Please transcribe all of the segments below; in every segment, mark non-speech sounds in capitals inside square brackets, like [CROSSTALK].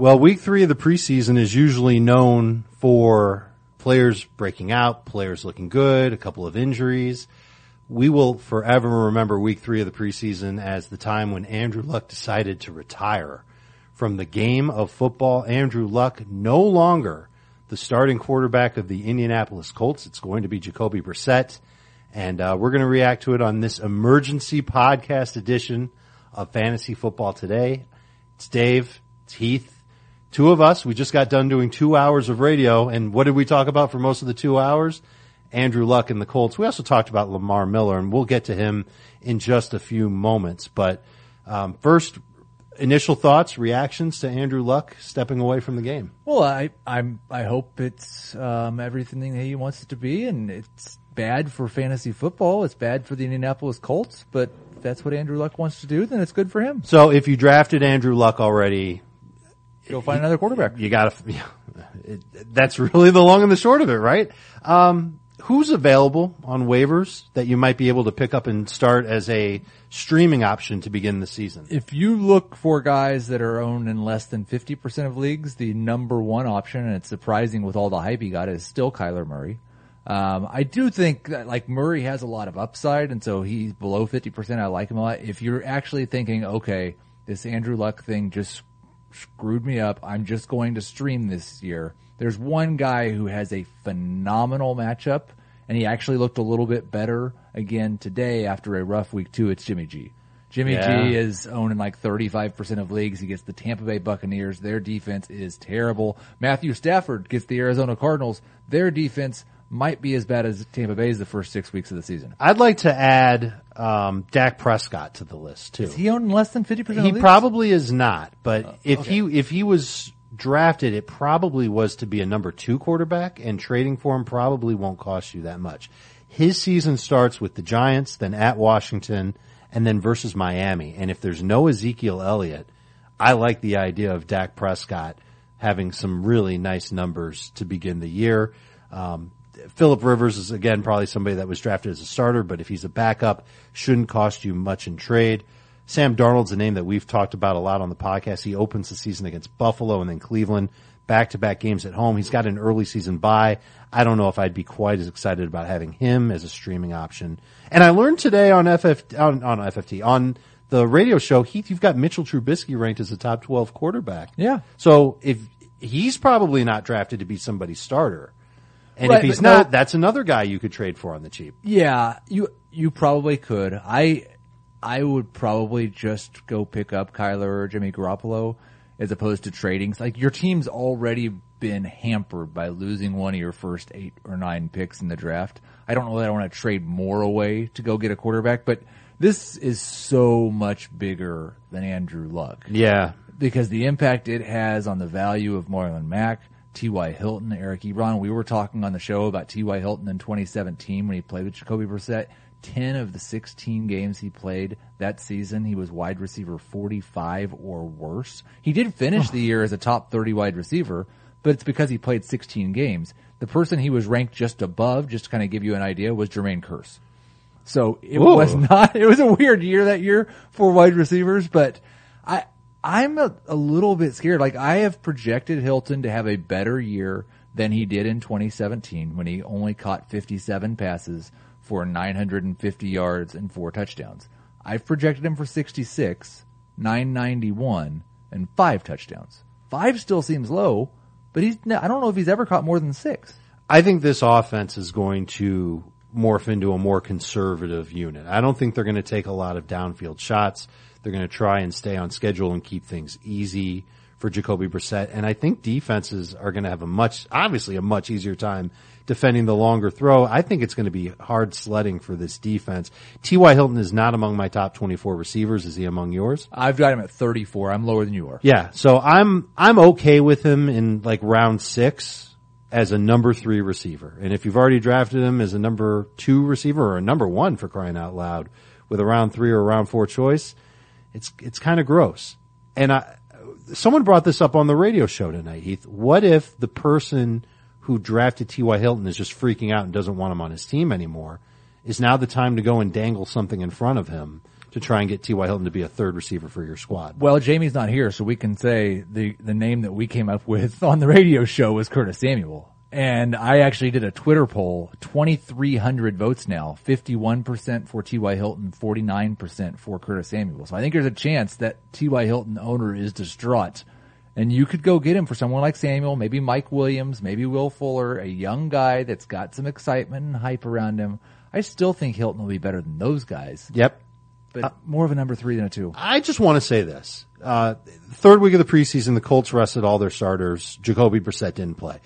Well, week three of the preseason is usually known for players breaking out, players looking good, a couple of injuries. We will forever remember week three of the preseason as the time when Andrew Luck decided to retire from the game of football. Andrew Luck no longer the starting quarterback of the Indianapolis Colts. It's going to be Jacoby Brissett. And uh, we're going to react to it on this emergency podcast edition of Fantasy Football Today. It's Dave, it's Heath, two of us. We just got done doing two hours of radio. And what did we talk about for most of the two hours? Andrew Luck and the Colts. We also talked about Lamar Miller, and we'll get to him in just a few moments. But um, first, initial thoughts, reactions to Andrew Luck stepping away from the game. Well, I I'm I hope it's um, everything that he wants it to be, and it's bad for fantasy football. It's bad for the Indianapolis Colts, but if that's what Andrew Luck wants to do, then it's good for him. So if you drafted Andrew Luck already, Go find another quarterback. you got to. [LAUGHS] Yeah, it, that's really the long and the short of it, right? Um, who's available on waivers that you might be able to pick up and start as a streaming option to begin the season? If you look for guys that are owned in less than 50% of leagues, the number one option, and it's surprising with all the hype he got, is still Kyler Murray. Um, I do think that like Murray has a lot of upside, and so he's below 50%. I like him a lot. If you're actually thinking, okay, this Andrew Luck thing just screwed me up. I'm just going to stream this year. There's one guy who has a phenomenal matchup, and he actually looked a little bit better again today after a rough week two. It's Jimmy G. Jimmy Yeah. G is owned in like 35% of leagues. He gets the Tampa Bay Buccaneers. Their defense is terrible. Matthew Stafford gets the Arizona Cardinals. Their defense might be as bad as Tampa Bay's the first six weeks of the season. I'd like to add um, Dak Prescott to the list too. Is he owned less than 50% He probably is not, but if okay. he if he was drafted, it probably was to be a number two quarterback, and trading for him probably won't cost you that much. His season starts with the Giants, then at Washington, and then versus Miami. And if there's no Ezekiel Elliott, I like the idea of Dak Prescott having some really nice numbers to begin the year. Um, Philip Rivers is again probably somebody that was drafted as a starter, but if he's a backup, shouldn't cost you much in trade. Sam Darnold's a name that we've talked about a lot on the podcast. He opens the season against Buffalo and then Cleveland, back to back games at home. He's got an early season bye. I don't know if I'd be quite as excited about having him as a streaming option. And I learned today on FF, on, on FFT, on the radio show, Heath, you've got Mitchell Trubisky ranked as a top 12 quarterback. Yeah. So if he's probably not drafted to be somebody's starter. And Right, if he's but no- not, that's another guy you could trade for on the cheap. Yeah, you you probably could. I I would probably just go pick up Kyler or Jimmy Garoppolo as opposed to trading. Like your team's already been hampered by losing one of your first eight or nine picks in the draft. I don't know that I want to trade more away to go get a quarterback, but this is so much bigger than Andrew Luck Yeah. because the impact it has on the value of Marlon Mack, T.Y. Hilton, Eric Ebron. We were talking on the show about T.Y. Hilton in 2017 when he played with Jacoby Brissett. 10 of the 16 games he played that season, he was wide receiver 45 or worse. He did finish the year as a top 30 wide receiver, but it's because he played 16 games. The person he was ranked just above, just to kind of give you an idea, was Jermaine Kearse. So it Ooh. was not, [LAUGHS] it was a weird year that year for wide receivers, but I, I'm a, a little bit scared. Like I have projected Hilton to have a better year than he did in 2017 when he only caught 57 passes for 950 yards and four touchdowns. I've projected him for 66, 991, and five touchdowns. Five still seems low, but he's, I don't know if he's ever caught more than six. I think this offense is going to morph into a more conservative unit. I don't think they're going to take a lot of downfield shots. They're going to try and stay on schedule and keep things easy for Jacoby Brissett. And I think defenses are going to have a much, obviously a much easier time defending the longer throw. I think it's going to be hard sledding for this defense. T.Y. Hilton is not among my top 24 receivers. Is he among yours? I've got him at 34. I'm lower than you are. Yeah, so I'm I'm okay with him in like round six as a number three receiver. And if you've already drafted him as a number two receiver or a number one for crying out loud with a round three or a round four choice, it's it's kind of gross. And I someone brought this up on the radio show tonight, Heath. What if the person who drafted T.Y. Hilton is just freaking out and doesn't want him on his team anymore? Is now the time to go and dangle something in front of him to try and get T.Y. Hilton to be a third receiver for your squad. Well, Jamie's not here, so we can say the, the name that we came up with [LAUGHS] on the radio show was Curtis Samuel. And I actually did a Twitter poll, 2,300 votes now, 51% for T.Y. Hilton, 49% for Curtis Samuel. So I think there's a chance that T.Y. Hilton owner is distraught. And you could go get him for someone like Samuel, maybe Mike Williams, maybe Will Fuller, a young guy that's got some excitement and hype around him. I still think Hilton will be better than those guys, Yep. but more of a number three than a two. I just want to say this. Uh, third week of the preseason, the Colts rested all their starters. Jacoby Brissett didn't play.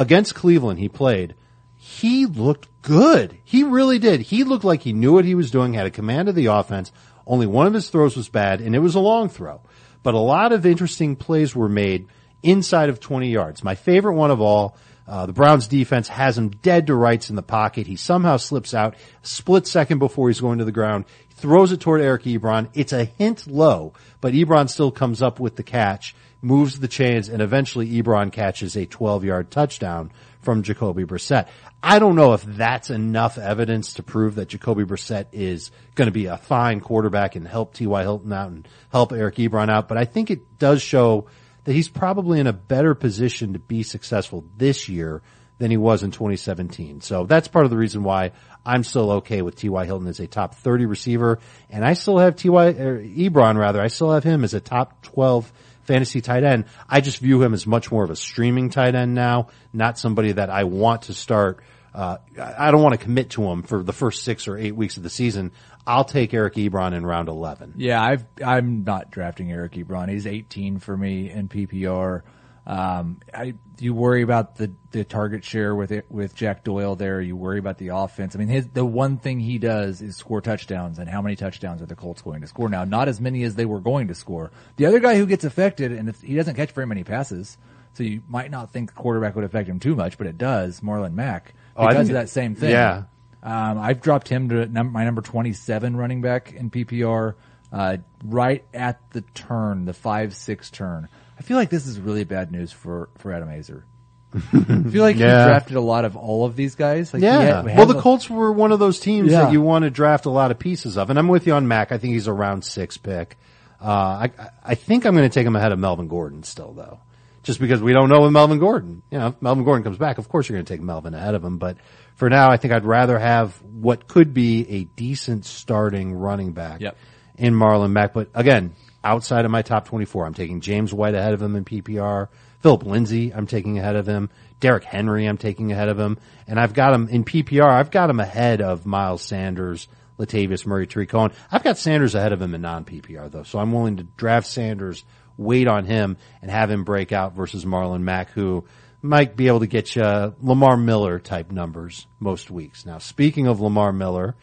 Against Cleveland, he played. He looked good. He really did. He looked like he knew what he was doing, had a command of the offense. Only one of his throws was bad, and it was a long throw. But a lot of interesting plays were made inside of 20 yards. My favorite one of all, uh, the Browns defense has him dead to rights in the pocket. He somehow slips out, split second before he's going to the ground, throws it toward Eric Ebron. It's a hint low, but Ebron still comes up with the catch, moves the chains, and eventually Ebron catches a 12 yard touchdown from Jacoby Brissett. I don't know if that's enough evidence to prove that Jacoby Brissett is going to be a fine quarterback and help T.Y. Hilton out and help Eric Ebron out, but I think it does show that he's probably in a better position to be successful this year than he was in 2017. So that's part of the reason why I'm still okay with T.Y. Hilton as a top 30 receiver. And I still have T.Y. Ebron rather. I still have him as a top 12 fantasy tight end. I just view him as much more of a streaming tight end now, not somebody that I want to start. Uh, I don't want to commit to him for the first six or eight weeks of the season. I'll take Eric Ebron in round 11. Yeah, I've, I'm not drafting Eric Ebron. He's 18 for me in PPR. Um, I, you worry about the, the target share with it, with Jack Doyle there. You worry about the offense. I mean, his, the one thing he does is score touchdowns and how many touchdowns are the Colts going to score now? Not as many as they were going to score. The other guy who gets affected and if, he doesn't catch very many passes. So you might not think the quarterback would affect him too much, but it does. Marlon Mack Oh, because think of that same thing. yeah. Um, I've dropped him to num- my number 27 running back in PPR, uh, right at the turn, the 5-6 turn. I feel like this is really bad news for, for Adam Aizer. [LAUGHS] I feel like Yeah. he drafted a lot of all of these guys. Like he Yeah. had- well, the Colts were one of those teams Yeah. that you want to draft a lot of pieces of. And I'm with you on Mack. I think he's a round six pick. Uh, I, I think I'm going to take him ahead of Melvin Gordon still though. Just because we don't know with Melvin Gordon. You know, if Melvin Gordon comes back, of course you're going to take Melvin ahead of him. But for now, I think I'd rather have what could be a decent starting running back Yep. in Marlon Mack. But again, outside of my top 24, I'm taking James White ahead of him in PPR. Phillip Lindsay, I'm taking ahead of him. Derrick Henry, I'm taking ahead of him. And I've got him in PPR, I've got him ahead of Miles Sanders, Latavius Murray, Tarik Cohen. I've got Sanders ahead of him in non-PPR though. So I'm willing to draft Sanders, wait on him, and have him break out versus Marlon Mack, who might be able to get you Lamar Miller type numbers most weeks. Now, speaking of Lamar Miller,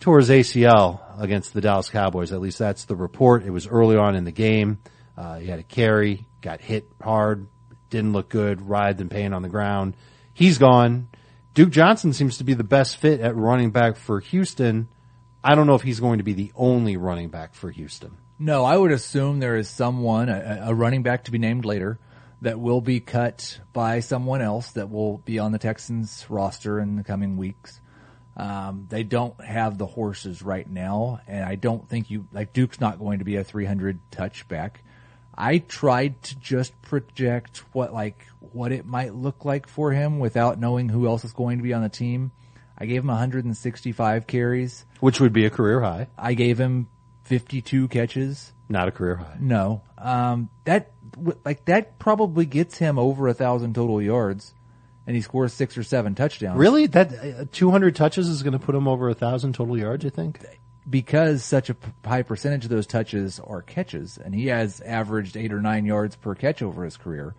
tore his ACL against the Dallas Cowboys. At least that's the report. It was early on in the game. Uh, he had a carry, got hit hard, didn't look good, writhed in pain on the ground. He's gone. Duke Johnson seems to be the best fit at running back for Houston. I don't know if he's going to be the only running back for Houston. No, I would assume there is someone, a, a running back to be named later, that will be cut by someone else that will be on the Texans roster in the coming weeks. Um, they don't have the horses right now, and I don't think you like Duke's not going to be a 300 touchback. I tried to just project what like what it might look like for him without knowing who else is going to be on the team. I gave him 165 carries. Which would be a career high, I gave him 52 catches. not a career high. No, um, that like that probably gets him over a thousand total yards, and he scores six or seven touchdowns. Really? That uh, 200 touches is going to put him over a thousand total yards, you think? because such a p- high percentage of those touches are catches, and he has averaged eight or nine yards per catch over his career.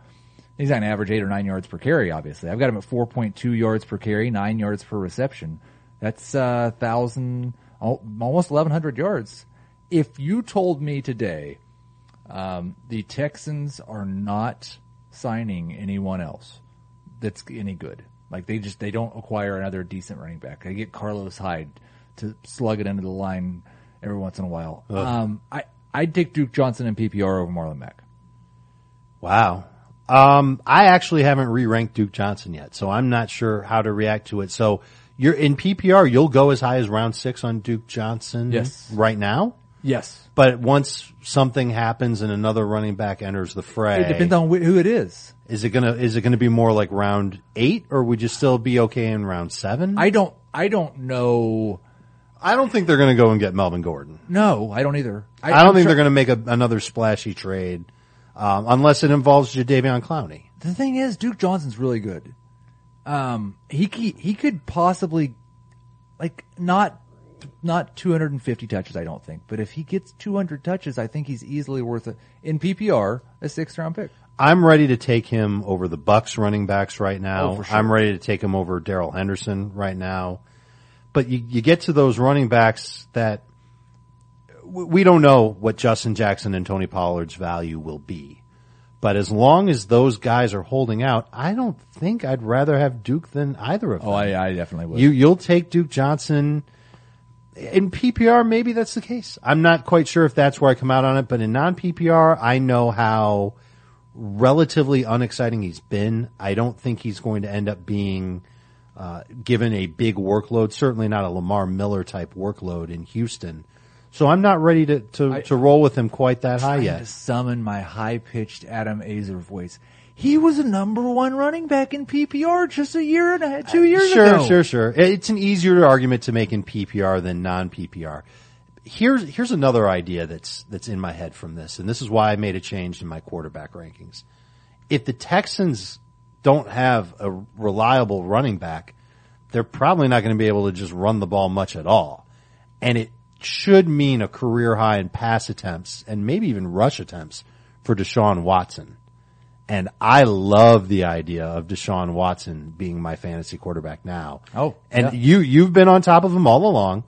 He's not going to average eight or nine yards per carry, obviously. I've got him at 4.2 yards per carry, nine yards per reception. That's uh, thousand, almost 1,100 yards. If you told me today um, the Texans are not signing anyone else that's any good, like they just they don't acquire another decent running back. They get Carlos Hyde to slug it into the line every once in a while. Um, I I'd take Duke Johnson and PPR over Marlon Mack. Wow. Um, I actually haven't re-ranked Duke Johnson yet, so I'm not sure how to react to it. So You're in PPR, you'll go as high as round six on Duke Johnson Yes. right now. Yes. But once something happens and another running back enters the fray, It depends on wh- who it is. Is it gonna is it gonna be more like round eight, or would you still be okay in round seven? I don't, I don't know. I don't think they're gonna go and get Melvin Gordon. No, I don't either. I, don't think they're gonna make a, another splashy trade, um, unless it involves Jadeveon Clowney. The thing is, Duke Johnson's really good. Um, he he, he could possibly, like, not not 250 touches. I don't think, but if he gets 200 touches, I think he's easily worth it in PPR a sixth round pick. I'm ready to take him over the Bucs running backs right now. Oh, sure. I'm ready to take him over Darrell Henderson right now. But you, you get to those running backs that we don't know what Justin Jackson and Tony Pollard's value will be. But as long as those guys are holding out, I don't think I'd rather have Duke than either of oh, them. Oh, I, I definitely would. You you'll take Duke Johnson in PPR. Maybe that's the case. I'm not quite sure if that's where I come out on it, but in non PPR, I know how relatively unexciting he's been. I don't think he's going to end up being uh, given a big workload. Certainly not a Lamar Miller type workload in Houston. So I'm not ready to to, to roll with him quite that high yet. to summon my high pitched Adam Aizer voice. He was a number one running back in PPR just a year and a half, two years sure, ago. Sure, sure, It's an easier argument to make in PPR than non-PPR. Here's here's another idea that's that's in my head from this, and this is why I made a change in my quarterback rankings. If the Texans don't have a reliable running back, they're probably not going to be able to just run the ball much at all, and it should mean a career high in pass attempts and maybe even rush attempts for Deshaun Watson. And I love the idea of Deshaun Watson being my fantasy quarterback now. Oh, and yeah. you, you've been on top of him all along.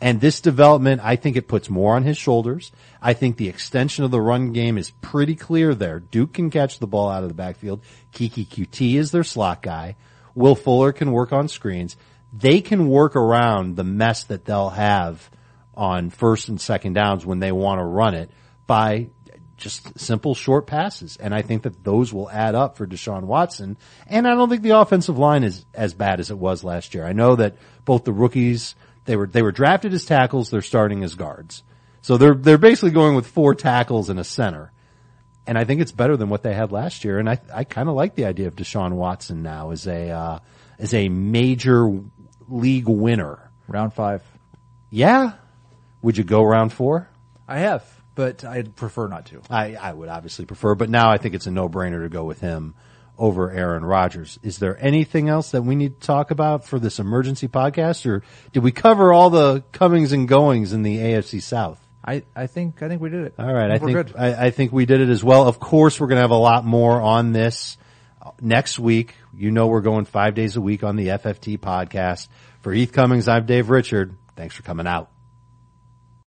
And this development, I think it puts more on his shoulders. I think the extension of the run game is pretty clear there. Duke can catch the ball out of the backfield. Keke Coutee is their slot guy. Will Fuller can work on screens. They can work around the mess that they'll have on first and second downs when they want to run it by just simple short passes. And I think that those will add up for Deshaun Watson. And I don't think the offensive line is as bad as it was last year. I know that both the rookies, they were, they were drafted as tackles, they're starting as guards. So they're, they're basically going with four tackles and a center. And I think it's better than what they had last year. And I, I kind of like the idea of Deshaun Watson now as a, uh, as a major league winner. Round five. Yeah. Would you go round four? I have, but I'd prefer not to. I, I would obviously prefer, but now I think it's a no-brainer to go with him over Aaron Rodgers. Is there anything else that we need to talk about for this emergency podcast, or did we cover all the comings and goings in the AFC South? I, I think I think we did it. All right, I we're think good. I, I think we did it as well. Of course, we're going to have a lot more on this uh, next week. You know, we're going five days a week on the FFT podcast. For Heath Cummings, I'm Dave Richard. Thanks for coming out.